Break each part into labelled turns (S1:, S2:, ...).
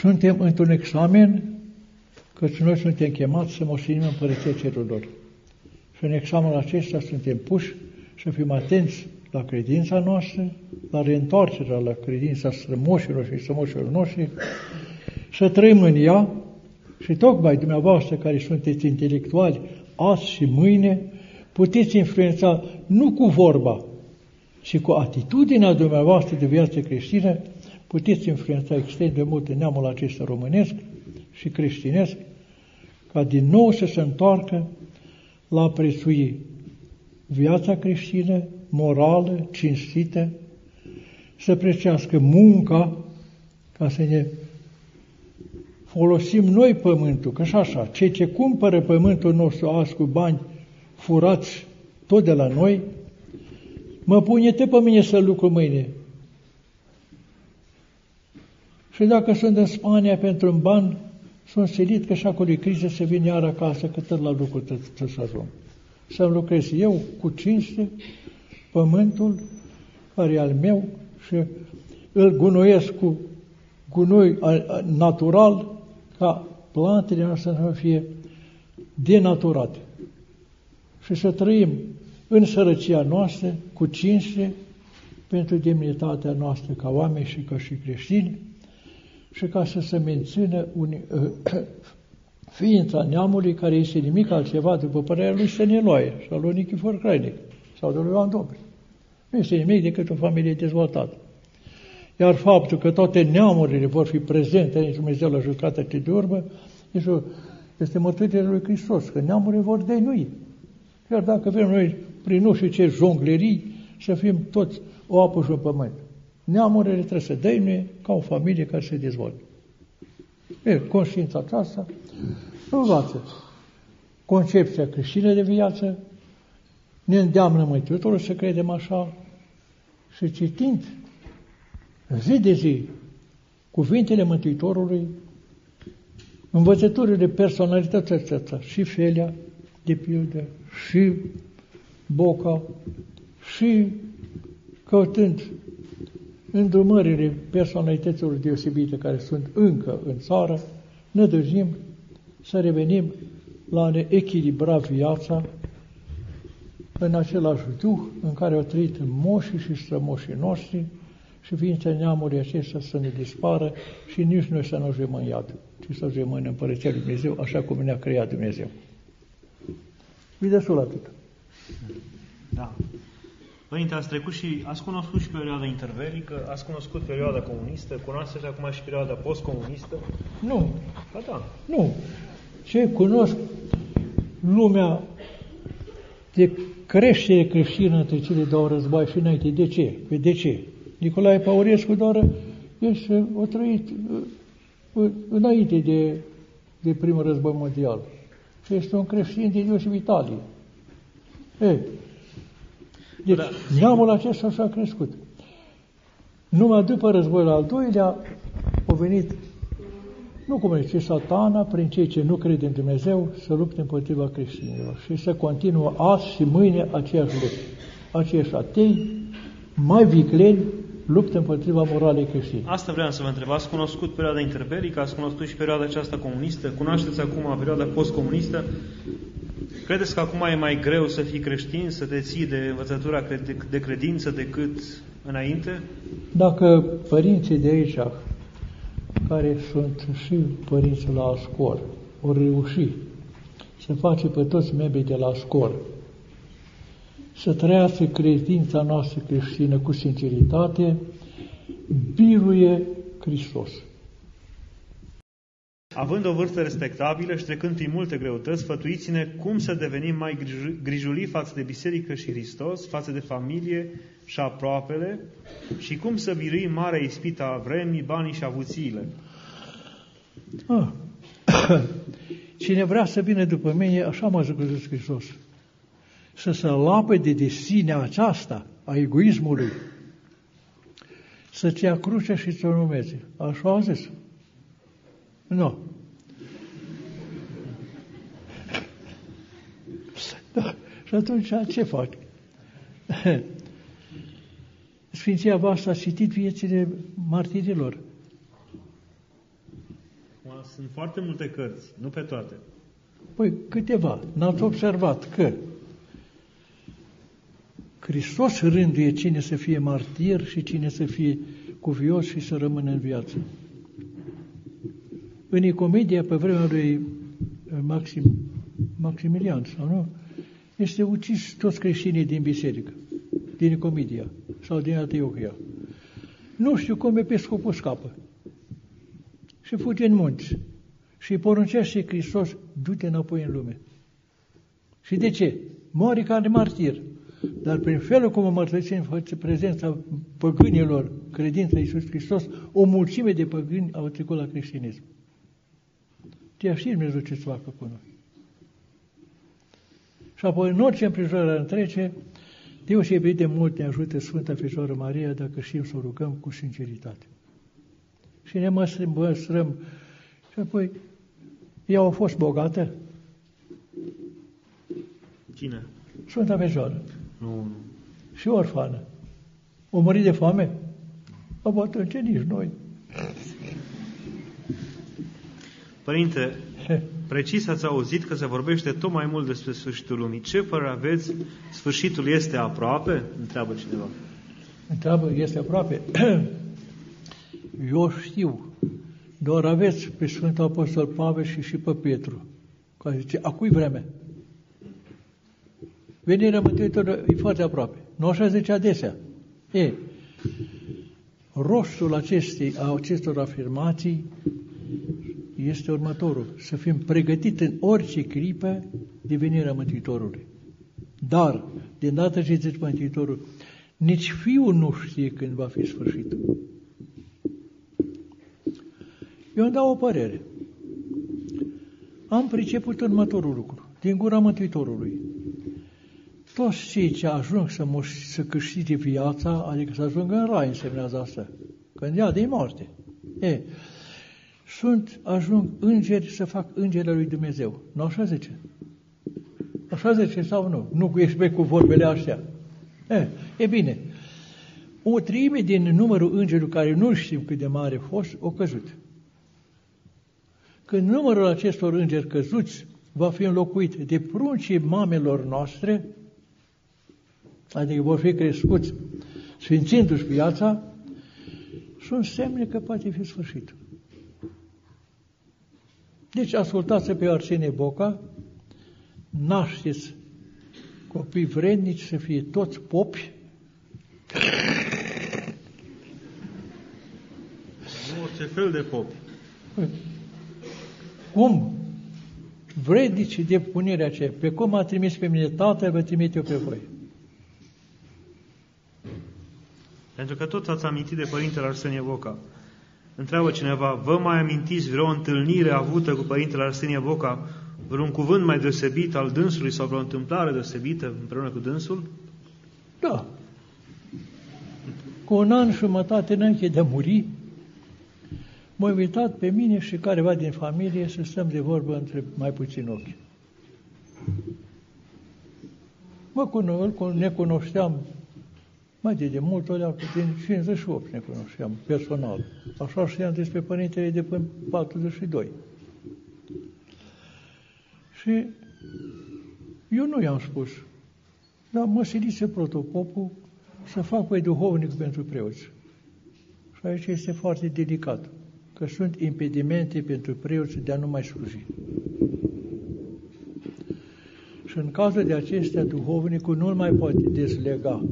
S1: suntem într-un examen, căci noi suntem chemați să moștenim împărăția cerurilor. Și în examenul acesta suntem puși să fim atenți la credința noastră, la reîntoarcerea la credința strămoșilor și strămoșilor noștri, să trăim în ea și tocmai dumneavoastră care sunteți intelectuali, azi și mâine, puteți influența nu cu vorba, ci cu atitudinea dumneavoastră de viață creștină, puteți influența extrem de mult în neamul acesta românesc și creștinesc, ca din nou să se întoarcă la prețui viața creștină, morală, cinstită, să prețească munca ca să ne folosim noi pământul, că și așa, cei ce cumpără pământul nostru azi cu bani furați tot de la noi, mă pune-te pe mine să lucru mâine. Și dacă sunt în Spania pentru un ban, sunt silit că și acolo e criză să vin iar acasă, că tot la lucru trebuie să ajung. Să-mi lucrez eu cu cinste pământul care e al meu și îl gunoiesc cu gunoi natural ca plantele noastre să fie denaturate și să trăim în sărăcia noastră, cu cinste, pentru demnitatea noastră ca oameni și ca și creștini și ca să se mențină un, ființa neamului care este nimic altceva, după părerea lui Stăniloae și al lui Nichifor Crainic sau de lui Ioan Dobri. Nu este nimic decât o familie dezvoltată. Iar faptul că toate neamurile vor fi prezente în Dumnezeu la jucată de urmă, este mărturire lui Hristos, că neamurile vor denui. Chiar dacă vrem noi, prin nu știu ce jonglerii, să fim toți o apă și un pământ. Neamurile trebuie să dăinuie ca o familie care se dezvolte. E, conștiința aceasta învață concepția creștină de viață, ne îndeamnă Mântuitorul să credem așa și citind zi de zi cuvintele Mântuitorului, învățăturile personalității acestea, și Felia, de pildă, și Boca, și căutând îndrumările personalităților deosebite care sunt încă în țară, ne dăjim să revenim la a ne echilibra viața în același duh în care au trăit moșii și strămoșii noștri și ființa neamului acesta să ne dispară și nici noi să nu ajungem în iad, ci să ajungem în Împărăția Lui Dumnezeu, așa cum ne-a creat Dumnezeu. E destul atât.
S2: Da. Părinte, ați trecut și ați cunoscut și perioada intervelică, ați cunoscut perioada comunistă, cunoașteți acum și perioada postcomunistă?
S1: Nu.
S2: Ba da.
S1: Nu. Ce cunosc lumea de creștere creștină între cele două război și înainte. De ce? Păi de ce? Nicolae Paurescu doar este o trăit uh, înainte de, de primul război mondial. Și este un creștin din Iosif Italie. E, deci, da. neamul acesta și-a crescut. Numai după războiul al doilea, au venit, nu cum zice, satana, prin cei ce nu cred în Dumnezeu, să lupte împotriva creștinilor. Și să continuă azi și mâine aceeași luptă. Aceiași atei, mai vicleni, luptă împotriva moralei creștine.
S2: Asta vreau să vă întreb. Ați cunoscut perioada interbelică, ați cunoscut și perioada aceasta comunistă, cunoașteți acum perioada postcomunistă. Credeți că acum e mai greu să fii creștin, să te ții de învățătura de credință decât înainte?
S1: Dacă părinții de aici, care sunt și părinții la Ascor, au reușit să face pe toți membrii de la Ascor să trăiască credința noastră creștină cu sinceritate, biruie Hristos.
S2: Având o vârstă respectabilă și trecând prin multe greutăți, fătuiți-ne cum să devenim mai grijuli față de Biserică și Hristos, față de familie și aproapele și cum să biruim marea ispită a vremii, banii și avuțiile.
S1: Ah. Cine vrea să vină după mine, așa m-a zis Hristos să se lapede de sine aceasta a egoismului, să-ți ia crucea și să o numeze. Așa a zis. Nu. Da. Și atunci ce fac? Sfinția voastră a citit viețile martirilor.
S2: Sunt foarte multe cărți, nu pe toate.
S1: Păi câteva. N-ați observat că Hristos rânduie cine să fie martir și cine să fie cuvios și să rămână în viață. În Ecomedia, pe vremea lui eh, Maxim, Maximilian, sau nu? Este ucis toți creștinii din biserică, din Ecomedia sau din Antiochia. Nu știu cum episcopul scapă. Și fuge în munți. Și îi poruncește Hristos, du-te înapoi în lume. Și de ce? Mori ca de martir. Dar prin felul cum o mărturisim face prezența păgânilor, credința Iisus Hristos, o mulțime de păgâni au trecut la creștinism. Te știi Dumnezeu ce să facă cu noi. Și apoi, în orice împrejurare întrece, deosebit de mult ne ajută Sfânta Fecioară Maria dacă știm să o rugăm cu sinceritate. Și ne măstrăm, măstrăm. Și apoi, ea a fost bogată?
S2: Cine?
S1: Sfânta Fecioară.
S2: Nu, nu.
S1: Și orfană. O mări de foame? O atunci nici noi.
S2: Părinte, precis ați auzit că se vorbește tot mai mult despre sfârșitul lumii. Ce părere aveți? Sfârșitul este aproape? Întreabă cineva.
S1: Întreabă, este aproape. Eu știu. Doar aveți pe Sfântul Apostol Pavel și și pe Petru, care zice, a cui vreme? Venirea Mântuitorului e foarte aproape. Nu așa zice adesea. E, rostul acestei, a acestor afirmații este următorul. Să fim pregătiți în orice clipă de venirea Mântuitorului. Dar, de dată ce zice Mântuitorul, nici Fiul nu știe când va fi sfârșitul. Eu îmi dau o părere. Am priceput următorul lucru, din gura Mântuitorului. Toți cei ce ajung să, moș- să câștige viața, adică să ajungă în rai, însemnează asta. Când ia de moarte. E, sunt, ajung îngeri să fac îngerii lui Dumnezeu. Nu așa zice? Așa zice sau nu? Nu cu ești cu vorbele astea. E, e bine. O treime din numărul îngerilor care nu știm cât de mare a fost, o căzut. Când numărul acestor îngeri căzuți va fi înlocuit de pruncii mamelor noastre, adică vor fi crescuți sfințindu-și viața, sunt semne că poate fi sfârșitul. Deci ascultați pe Arsenie Boca, nașteți copii vrednici să fie toți popi,
S2: Orice fel de popi.
S1: Cum? Vrednici de punerea aceea. Pe cum a trimis pe mine Tatăl, vă trimit eu pe voi.
S2: Pentru că tot ați amintit de Părintele Arsenie Boca. Întreabă cineva, vă mai amintiți vreo întâlnire avută cu Părintele Arsenie Boca, vreun cuvânt mai deosebit al dânsului sau vreo întâmplare deosebită împreună cu dânsul?
S1: Da. Cu un an și jumătate înainte de a muri, m-a invitat pe mine și careva din familie să stăm de vorbă între mai puțin ochi. Mă cuno- ne cunoșteam mai de, de mult, o leacă, din 58 ne cunoșteam personal. Așa știam despre părintele de până 42. Și eu nu i-am spus, dar mă silise protopopul să fac pe duhovnic pentru preoți. Și aici este foarte delicat, că sunt impedimente pentru preoți de a nu mai sluji. Și în cazul de acestea, duhovnicul nu mai poate dezlega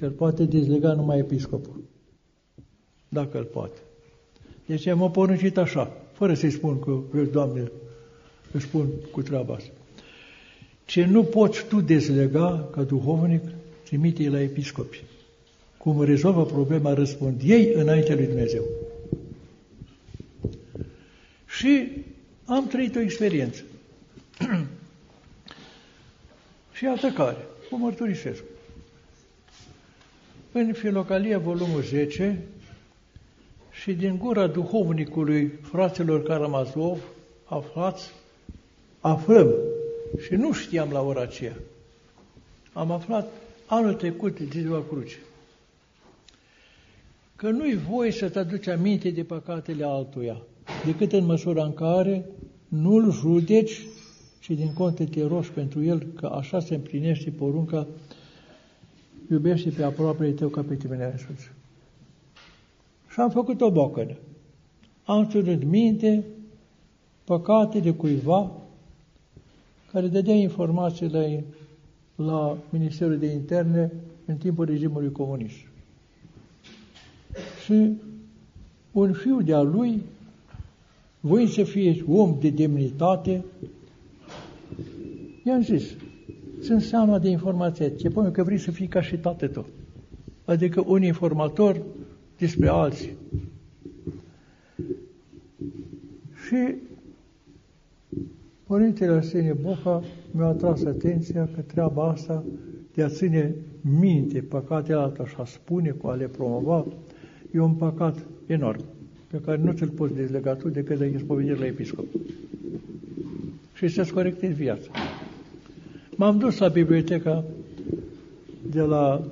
S1: și îl poate dezlega numai episcopul. Dacă îl poate. Deci am poruncit așa, fără să-i spun că, Doamne, îți spun cu treaba asta. Ce nu poți tu dezlega ca duhovnic, trimite la episcopi. Cum rezolvă problema, răspund ei înaintea lui Dumnezeu. Și am trăit o experiență. și iată care, o mărturisesc. În Filocalia, volumul 10, și din gura duhovnicului fraților Karamazov, aflați, aflăm, și nu știam la ora aceea, am aflat anul trecut de ziua cruce, că nu-i voie să te aduci aminte de păcatele altuia. decât în măsura în care nu-l judeci, și din conte te roși pentru el, că așa se împlinește porunca, iubește pe aproapele tău ca pe tine însuți. Și am făcut o bocănă. Am ținut minte păcate de cuiva care dădea informațiile la Ministerul de Interne în timpul regimului comunist. Și un fiu de-a lui, voi să fie om de demnitate, i-am zis, sunt seama de informație, ce pune că vrei să fii ca și tată tău. Adică un informator despre alții. Și Părintele Arsenie Boca mi-a atras atenția că treaba asta de a ține minte păcatele alta și a spune cu a le promova, e un păcat enorm, pe care nu ți-l poți dezlega tu decât de ispovedire la episcop. Și să-ți corectezi viața. M-am dus la biblioteca de la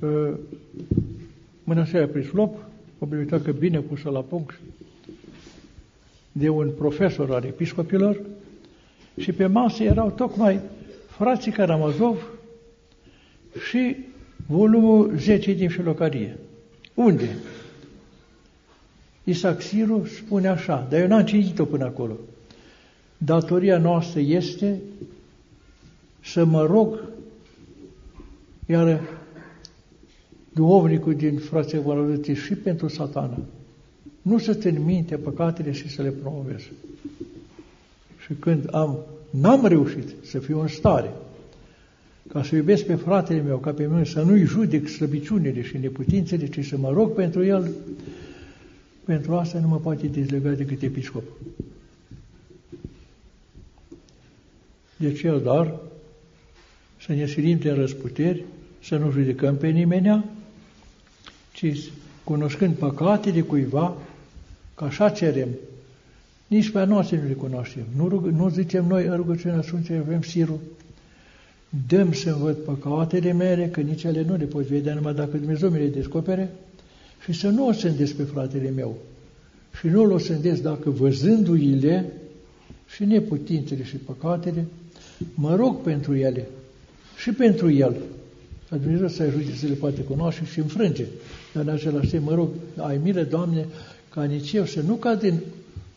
S1: uh, Mănăstirea Prislop, o bibliotecă bine pusă la punct, de un profesor al episcopilor, și pe masă erau tocmai frații Karamazov și volumul 10 din filocarie. Unde? Isaac Siru spune așa, dar eu n-am citit-o până acolo. Datoria noastră este să mă rog, iar duhovnicul din frații Vărăzății și pentru satana, nu să țin minte păcatele și să le promovez. Și când am, n-am reușit să fiu în stare ca să iubesc pe fratele meu, ca pe mine, să nu-i judec slăbiciunile și neputințele, ci să mă rog pentru el, pentru asta nu mă poate dezlega decât episcop. De ce dar să ne silim de răsputeri, să nu judecăm pe nimenea, ci cunoscând păcatele cuiva, că așa cerem, nici pe noastre nu le cunoaștem. Nu, rug, nu zicem noi în rugăciunea Sfântului, avem sirul, dăm să văd păcatele mele, că nici ele nu le pot vedea numai dacă Dumnezeu mi le descopere, și să nu o sândesc pe fratele meu. Și nu o sândesc dacă văzându-i și neputințele și păcatele, mă rog pentru ele și pentru el. Ca Dumnezeu să ajute să le poate cunoaște și înfrânge. Dar în același timp, mă rog, ai milă, Doamne, ca nici eu să nu cad în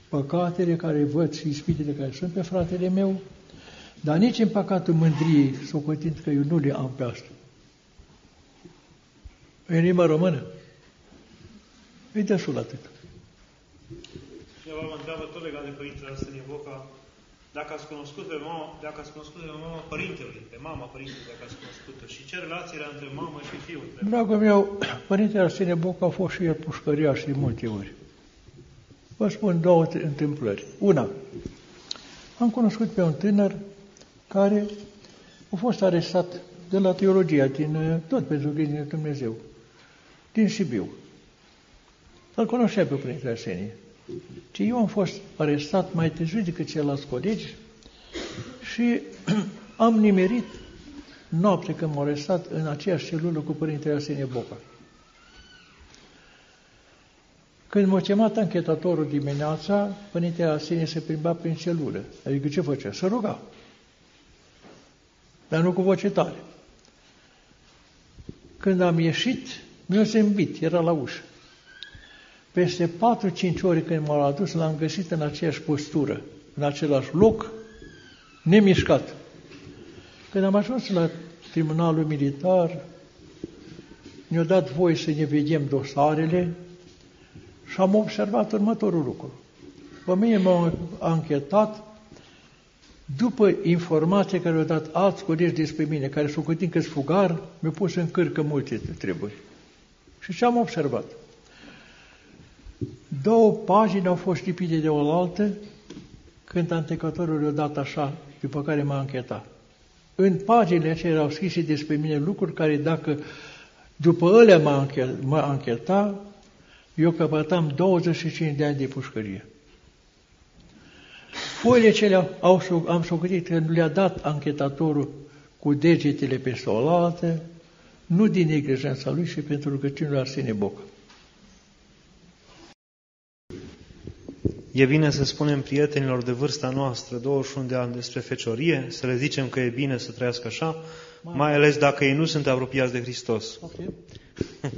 S1: păcatele care văd și ispitele care sunt pe fratele meu, dar nici în păcatul mândriei, socotind că eu nu le am pe asta. În limba română. Îi desul atât.
S2: Cineva mă întreabă tot legat de Părintele Arsenie Boca, dacă ați cunoscut pe mama, dacă ați cunoscut pe mama părintelui, pe mama părintelui, dacă ați cunoscut-o, și ce relație era între mamă și fiul?
S1: Dragul meu, Părintele Arsenie Boca a fost și el pușcăriaș de multe ori. Vă spun două întâmplări. Una, am cunoscut pe un tânăr care a fost arestat de la teologia, din, tot pentru din Dumnezeu, din Sibiu. Îl cunoștea pe Părintele Arsenie. Ci eu am fost arestat mai târziu decât ceilalți colegi și am nimerit noapte când m-au arestat în aceeași celulă cu Părintele Arsenie Boca. Când m-a chemat anchetatorul dimineața, Părintele Arsenie se plimba prin celulă. Adică ce făcea? Să ruga. Dar nu cu voce tare. Când am ieșit, mi-a zâmbit, era la ușă. Peste 4-5 ore când m-au adus, l-am găsit în aceeași postură, în același loc, nemișcat. Când am ajuns la tribunalul militar, ne-a dat voie să ne vedem dosarele, și am observat următorul lucru. Pe mine m-au anchetat după informații care au dat alți colegi despre mine, care s-au gândit că fugar, mi-au pus în cârcă multe treburi. Și ce am observat? Două pagini au fost lipite de oaltă când antecatorul le-a dat așa, după care m-a închetat. În paginile acelea erau scrise despre mine lucruri care dacă după ele m-a anchetat, eu căpătam 25 de ani de pușcărie. Foile cele au, am socotit că nu le-a dat anchetatorul cu degetele pe solată, nu din neglijența lui și pentru rugăciunile Arsene Boca.
S2: E bine să spunem prietenilor de vârsta noastră, 21 de ani, despre feciorie, să le zicem că e bine să trăiască așa, mai ales dacă ei nu sunt apropiați de Hristos.
S1: Okay.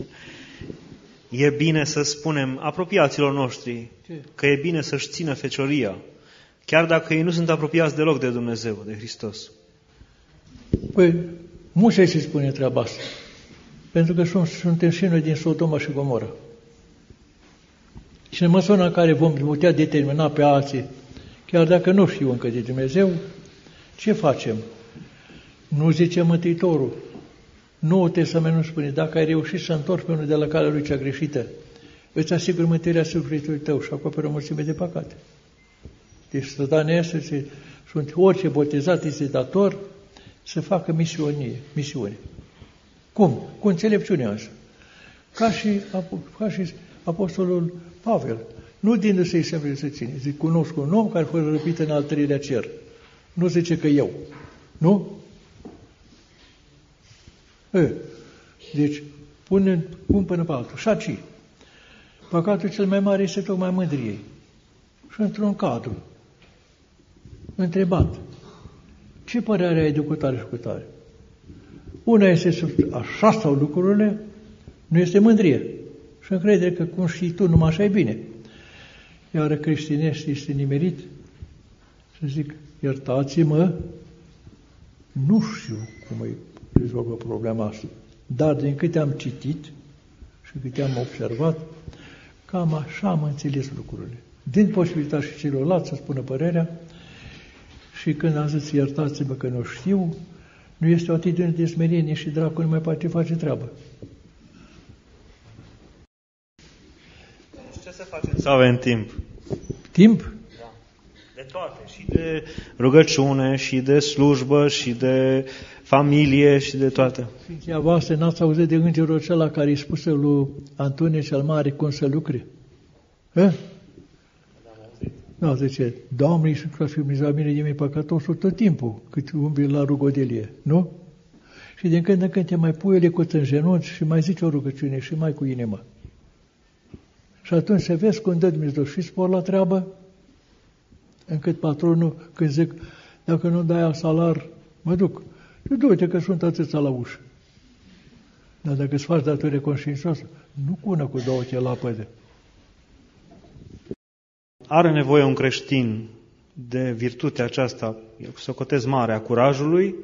S2: E bine să spunem apropiaților noștri că e bine să-și țină fecioria, chiar dacă ei nu sunt apropiați deloc de Dumnezeu, de Hristos.
S1: Păi, Moise se spune treaba asta. Pentru că sunt, suntem și noi din Sodoma și Gomora. Și în măsura în care vom putea determina pe alții, chiar dacă nu știu încă de Dumnezeu, ce facem? Nu zice Mântuitorul. Noul Testament nu spune, dacă ai reușit să întorci pe unul de la calea lui cea greșită, îți asigur mântuirea sufletului tău și acoperă mulțime de păcate. Deci stădania este, sunt orice botezat este dator să facă misiune. misiune. Cum? Cu înțelepciunea asta. Ca și, ca și apostolul Pavel. Nu din să-i semne să ține. Zic, cunosc un om care a fost răpit în al treilea cer. Nu zice că eu. Nu? E, deci, pune, pun până pe altul. Și aci. Păcatul cel mai mare este tocmai mândriei. Și într-un cadru. Întrebat. Ce părere ai de cutare și cutare? Una este așa sau lucrurile, nu este mândrie. Și încredere că cum știi tu, numai așa e bine. Iar creștinești este nimerit să zic, iertați-mă, nu știu cum îi rezolvă problema asta, dar din câte am citit și câte am observat, cam așa am înțeles lucrurile. Din posibilitatea și celorlalți să spună părerea și când am zis iertați-mă că nu știu, nu este o atitudine de smerenie și dracul nu mai poate face treabă.
S2: Ce să facem să avem timp?
S1: Timp?
S2: Da. De toate. Și de rugăciune, și de slujbă, și de familie, și de toate.
S1: Sfinția voastră, n-ați auzit de îngerul acela care îi spuse lui Antonie cel Mare cum să lucre? Eh? Da, zice, Doamne Iisus Hristos, fi la mine de mine păcătosul tot timpul, cât umbli la rugodelie, nu? Și din când în când te mai pui ele cu în genunchi și mai zici o rugăciune și mai cu inima. Și atunci se vezi când dă Dumnezeu și spor la treabă, încât patronul, când zic, dacă nu dai al salar, mă duc. Și du-te că sunt atâția la ușă. Dar dacă îți faci datorie conștiințoasă, nu cună cu două chelapăde
S2: are nevoie un creștin de virtutea aceasta, eu socotez mare, a curajului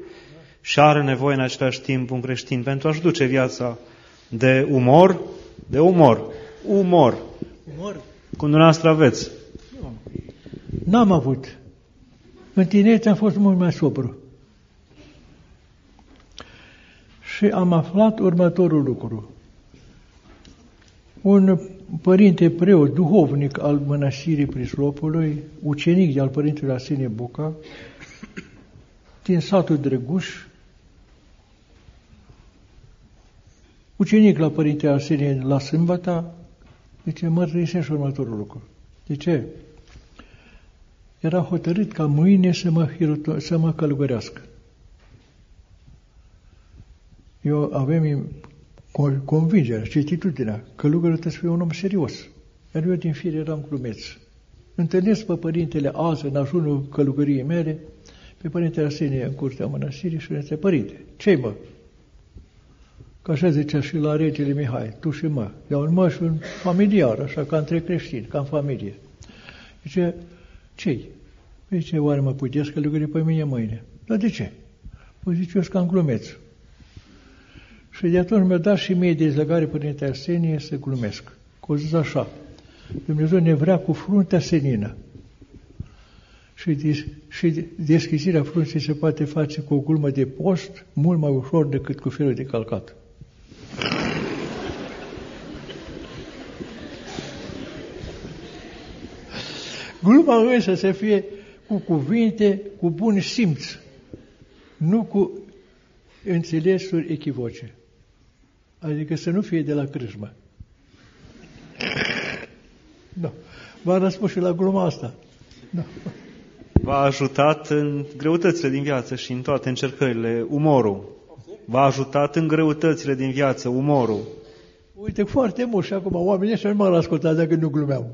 S2: și are nevoie în același timp un creștin pentru a-și duce viața de umor, de umor, umor. Umor? Cum dumneavoastră aveți. Nu.
S1: N-am avut. În tinerețe am fost mult mai sobru. Și am aflat următorul lucru. Un părinte preot, duhovnic al mănăstirii Prislopului, ucenic de al părintelui Asenie Buca, din satul Drăguș, ucenic la părintele Asenie la sâmbăta, zice, mărturisește următorul lucru. De ce? Era hotărât ca mâine să mă, să mă călugărească. Eu avem convingerea, certitudinea că lucrul trebuie să fie un om serios. Iar eu din fire eram glumeț. Întâlnesc pe părintele azi în ajunul călugăriei mele, pe părintele Asenie în curtea mănăstirii și îmi părinte, ce mă? Că așa zicea și la regele Mihai, tu și mă. Eu un măș și un familiar, așa, ca între creștini, ca în familie. Zice, ce Păi ce, oare mă puteți călugări pe mine mâine? Dar de ce? Păi zice, eu sunt cam glumeț. Și de atunci mi-a dat și mie dezlegare Părinte Arsenie să glumesc. Cu zis așa, Dumnezeu ne vrea cu fruntea senină. Și, des, și deschizirea frunții se poate face cu o glumă de post mult mai ușor decât cu felul de calcat. Gluma însă să fie cu cuvinte, cu bun simț, nu cu înțelesuri echivoce. Adică să nu fie de la crâșmă. Nu. V-am răspuns și la gluma asta. Nu.
S2: V-a ajutat în greutățile din viață și în toate încercările, umorul. V-a ajutat în greutățile din viață, umorul.
S1: Uite, foarte mult și acum oamenii ăștia nu m-au ascultat dacă nu glumeam.